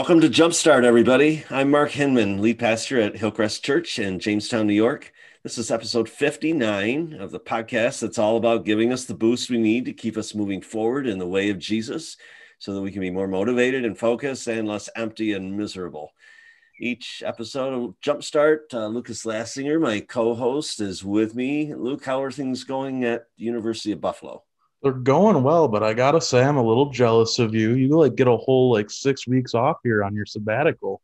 Welcome to Jumpstart, everybody. I'm Mark Hinman, lead pastor at Hillcrest Church in Jamestown, New York. This is episode 59 of the podcast that's all about giving us the boost we need to keep us moving forward in the way of Jesus so that we can be more motivated and focused and less empty and miserable. Each episode of Jumpstart, uh, Lucas Lassinger, my co host, is with me. Luke, how are things going at University of Buffalo? They're going well, but I gotta say I'm a little jealous of you. You like get a whole like six weeks off here on your sabbatical.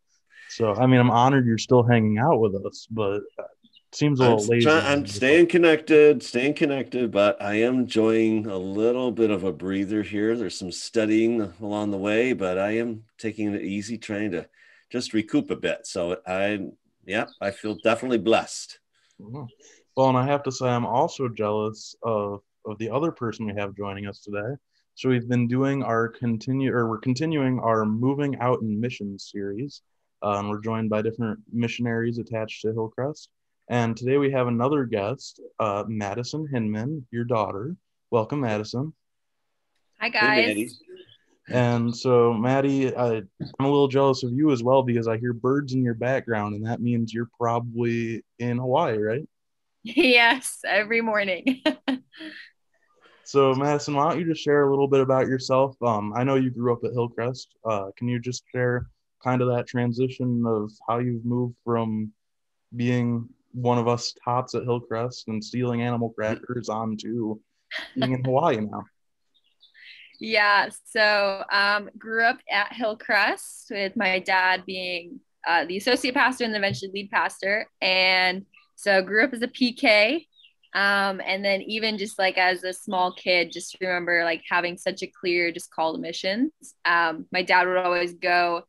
So I mean, I'm honored you're still hanging out with us, but it seems a little I'm, lazy. I'm staying connected, staying connected, but I am enjoying a little bit of a breather here. There's some studying along the way, but I am taking it easy, trying to just recoup a bit. So I, yeah, I feel definitely blessed. Mhm. Well, and I have to say I'm also jealous of of the other person we have joining us today. So we've been doing our continue or we're continuing our moving out in missions series. Uh, and we're joined by different missionaries attached to Hillcrest. And today we have another guest, uh, Madison Hinman, your daughter. Welcome, Madison. Hi Hey, guys. And so, Maddie, I, I'm a little jealous of you as well because I hear birds in your background, and that means you're probably in Hawaii, right? yes, every morning. So, Madison, why don't you just share a little bit about yourself? Um, I know you grew up at Hillcrest. Uh, can you just share kind of that transition of how you've moved from being one of us tops at Hillcrest and stealing animal crackers on to being in Hawaii now? yeah, so um, grew up at Hillcrest with my dad being uh, the associate pastor and eventually lead pastor. And so grew up as a PK. Um, and then even just like as a small kid, just remember like having such a clear just call to missions. Um, my dad would always go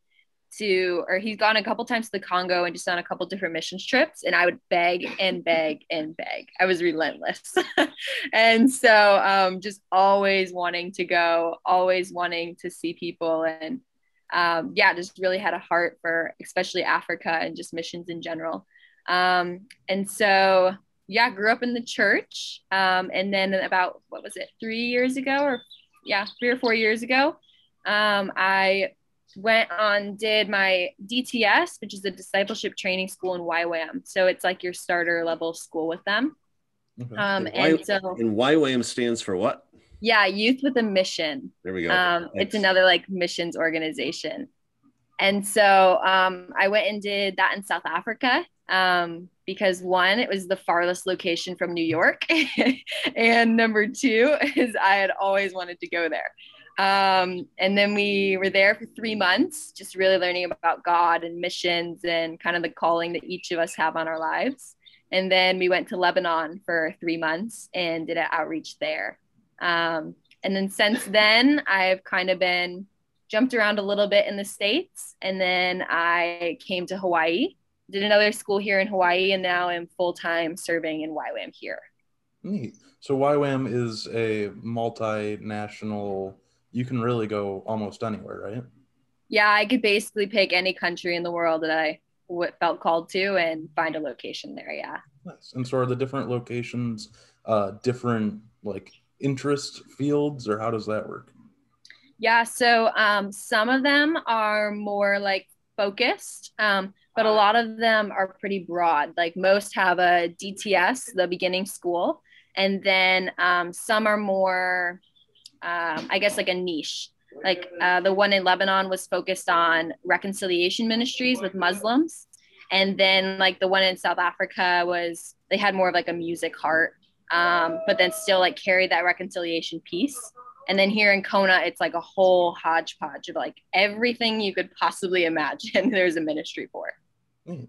to, or he's gone a couple times to the Congo and just on a couple different missions trips. And I would beg and beg and beg. I was relentless. and so um, just always wanting to go, always wanting to see people. And um, yeah, just really had a heart for especially Africa and just missions in general. Um, and so, yeah, I grew up in the church. Um, and then about, what was it, three years ago or yeah, three or four years ago, um, I went on, did my DTS, which is a discipleship training school in YWAM. So it's like your starter level school with them. Okay. Um, And and so, And YWAM stands for what? yeah, youth with a mission. There we go. Um, it's another like missions organization. And so um, I went and did that in South Africa um, because one, it was the farthest location from New York. and number two is I had always wanted to go there. Um, and then we were there for three months, just really learning about God and missions and kind of the calling that each of us have on our lives. And then we went to Lebanon for three months and did an outreach there. Um, and then since then, I've kind of been jumped around a little bit in the States. And then I came to Hawaii, did another school here in Hawaii, and now I'm full time serving in YWAM here. Neat. So YWAM is a multinational. You can really go almost anywhere, right? Yeah, I could basically pick any country in the world that I w- felt called to and find a location there. Yeah. Nice. And so are the different locations uh, different like interest fields, or how does that work? Yeah, so um, some of them are more like focused, um, but a lot of them are pretty broad. Like most have a DTS, the beginning school, and then um, some are more, um, I guess, like a niche. Like uh, the one in Lebanon was focused on reconciliation ministries with Muslims, and then like the one in South Africa was they had more of like a music heart, um, but then still like carried that reconciliation piece. And then here in Kona, it's like a whole hodgepodge of like everything you could possibly imagine. There's a ministry for. And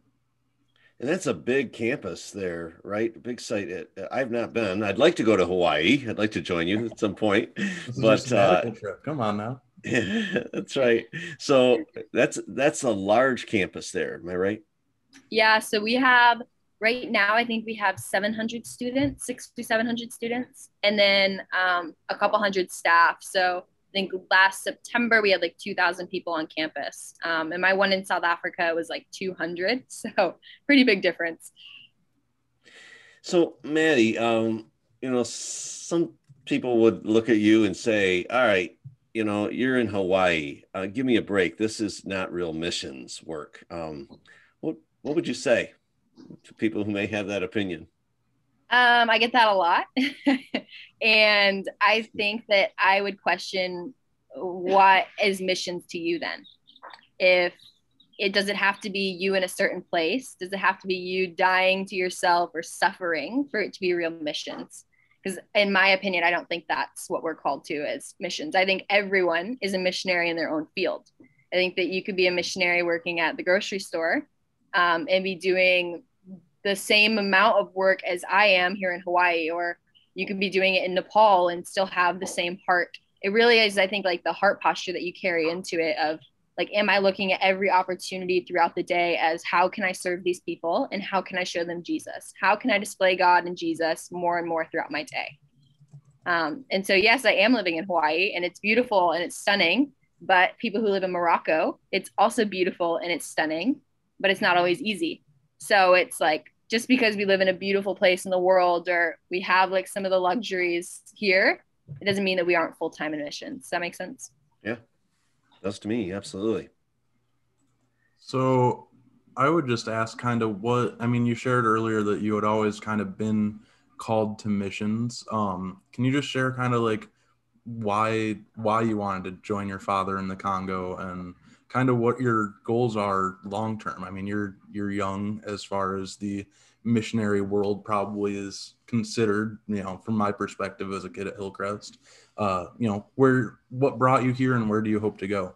that's a big campus there, right? Big site. It- I've not been. I'd like to go to Hawaii. I'd like to join you at some point. But, uh. Come on now. that's right. So that's that's a large campus there. Am I right? Yeah, so we have right now, I think we have 700 students, six to 700 students, and then um, a couple hundred staff. So I think last September we had like 2,000 people on campus, um, and my one in South Africa was like 200. So pretty big difference. So Maddie, um, you know, some people would look at you and say, "All right, you know, you're in Hawaii. Uh, give me a break. This is not real missions work. Um, what what would you say to people who may have that opinion? Um, I get that a lot. and I think that I would question what is missions to you then? If it does it have to be you in a certain place? Does it have to be you dying to yourself or suffering for it to be real missions? Because in my opinion, I don't think that's what we're called to as missions. I think everyone is a missionary in their own field. I think that you could be a missionary working at the grocery store um, and be doing the same amount of work as I am here in Hawaii, or you could be doing it in Nepal and still have the same heart. It really is, I think, like the heart posture that you carry into it of like, am I looking at every opportunity throughout the day as how can I serve these people and how can I show them Jesus? How can I display God and Jesus more and more throughout my day? Um, and so, yes, I am living in Hawaii and it's beautiful and it's stunning. But people who live in Morocco, it's also beautiful and it's stunning, but it's not always easy. So it's like just because we live in a beautiful place in the world or we have like some of the luxuries here, it doesn't mean that we aren't full time in missions. Does that make sense? Yeah, does to me. Absolutely. So I would just ask kind of what, I mean, you shared earlier that you had always kind of been called to missions. Um, can you just share kind of like why why you wanted to join your father in the Congo and kind of what your goals are long term. I mean, you're you're young as far as the missionary world probably is considered. You know, from my perspective as a kid at Hillcrest, uh, you know, where what brought you here and where do you hope to go?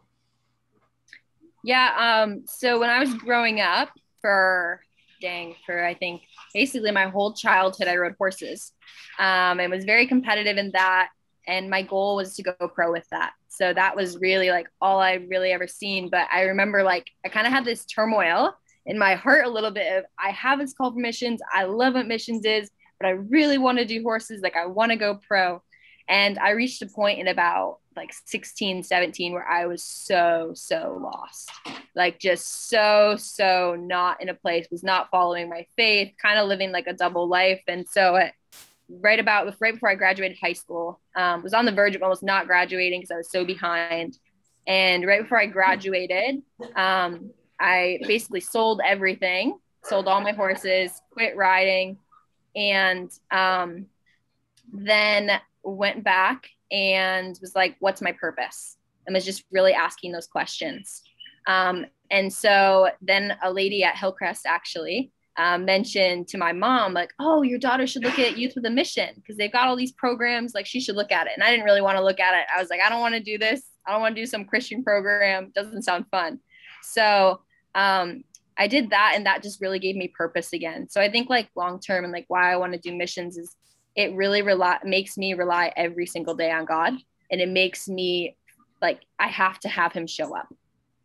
Yeah. Um. So when I was growing up, for dang, for I think basically my whole childhood, I rode horses. Um, and was very competitive in that and my goal was to go pro with that. So that was really like all i really ever seen. But i remember like i kind of had this turmoil in my heart a little bit of i have this call for missions. I love what missions is but i really want to do horses. Like i want to go pro. And i reached a point in about like 16 17 where i was so so lost. Like just so so not in a place was not following my faith kind of living like a double life. And so it, right about right before I graduated high school. Um, was on the verge of almost not graduating because I was so behind. And right before I graduated, um, I basically sold everything, sold all my horses, quit riding, and um, then went back and was like, "What's my purpose?" And was just really asking those questions. Um, and so then a lady at Hillcrest actually um, mentioned to my mom like oh your daughter should look at youth with a mission because they've got all these programs like she should look at it. And i didn't really want to look at it. I was like i don't want to do this. I don't want to do some christian program. Doesn't sound fun. So um, i did that and that just really gave me purpose again. So i think like long term and like why i want to do missions is it really rely makes me rely every single day on god and it makes me like i have to have him show up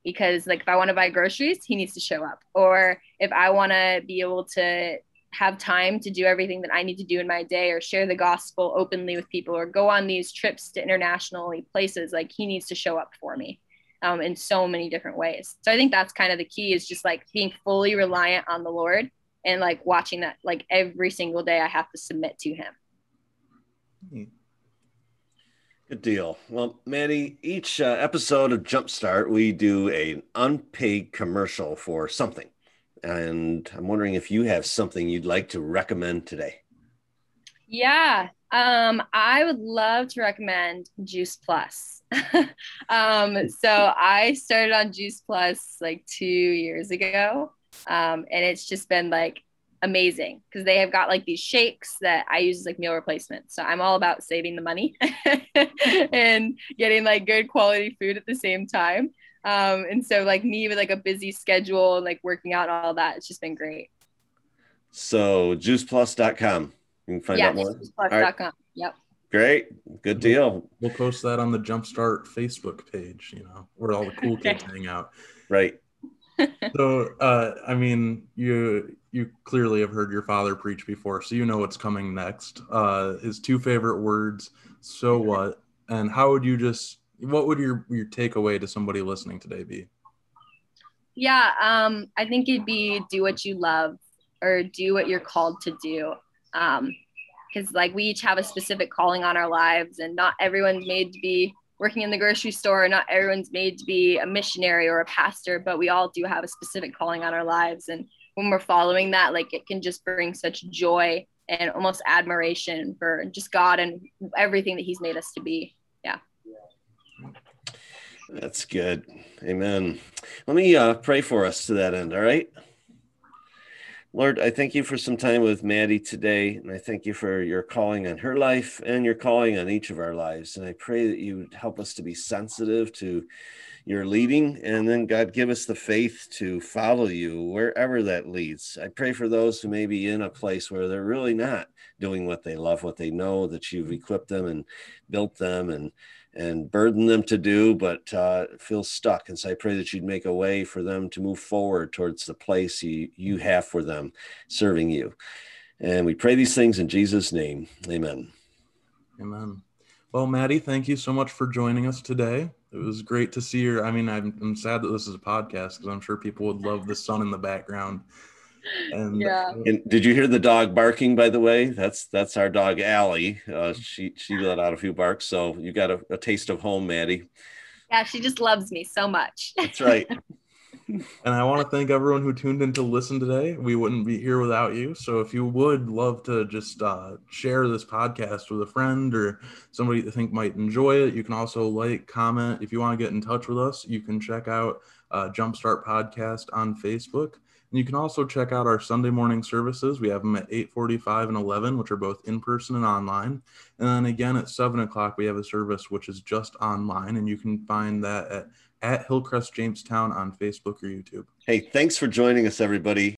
because like if I want to buy groceries, he needs to show up. Or if I want to be able to have time to do everything that I need to do in my day or share the gospel openly with people or go on these trips to internationally places, like he needs to show up for me um, in so many different ways. So I think that's kind of the key is just like being fully reliant on the Lord and like watching that like every single day I have to submit to him. Good deal. Well, Maddie, each uh, episode of Jumpstart, we do an unpaid commercial for something. And I'm wondering if you have something you'd like to recommend today. Yeah, um, I would love to recommend Juice Plus. um, so I started on Juice Plus like two years ago. Um, and it's just been like amazing because they have got like these shakes that I use as like meal replacement. So I'm all about saving the money and getting like good quality food at the same time. Um, and so like me with like a busy schedule and like working out and all that, it's just been great. So juiceplus.com. You can find yeah, out more. Juiceplus.com. Right. Yep. Great. Good deal. We'll post that on the Jumpstart Facebook page, you know, where all the cool kids hang out. Right. so uh, I mean, you you clearly have heard your father preach before, so you know what's coming next. Uh, his two favorite words, so what, and how would you just what would your your takeaway to somebody listening today be? Yeah, um, I think it'd be do what you love or do what you're called to do. Um, because like we each have a specific calling on our lives, and not everyone's made to be working in the grocery store, not everyone's made to be a missionary or a pastor, but we all do have a specific calling on our lives. And when we're following that, like it can just bring such joy and almost admiration for just God and everything that He's made us to be. Yeah. That's good. Amen. Let me uh, pray for us to that end. All right. Lord, I thank you for some time with Maddie today, and I thank you for your calling on her life and your calling on each of our lives. And I pray that you would help us to be sensitive to your leading, and then God give us the faith to follow you wherever that leads. I pray for those who may be in a place where they're really not doing what they love, what they know that you've equipped them and built them and and burden them to do, but uh, feel stuck. And so I pray that you'd make a way for them to move forward towards the place you, you have for them serving you. And we pray these things in Jesus' name. Amen. Amen. Well, Maddie, thank you so much for joining us today. It was great to see your. I mean, I'm, I'm sad that this is a podcast because I'm sure people would love the sun in the background. And, yeah. And did you hear the dog barking? By the way, that's that's our dog Allie. Uh, she she let out a few barks, so you got a, a taste of home, Maddie. Yeah, she just loves me so much. That's right. and I want to thank everyone who tuned in to listen today. We wouldn't be here without you. So if you would love to just uh, share this podcast with a friend or somebody you think might enjoy it, you can also like, comment. If you want to get in touch with us, you can check out uh, Jumpstart Podcast on Facebook. And you can also check out our Sunday morning services. We have them at 8:45 and 11, which are both in person and online. And then again at 7 o'clock, we have a service which is just online, and you can find that at at Hillcrest Jamestown on Facebook or YouTube. Hey, thanks for joining us, everybody.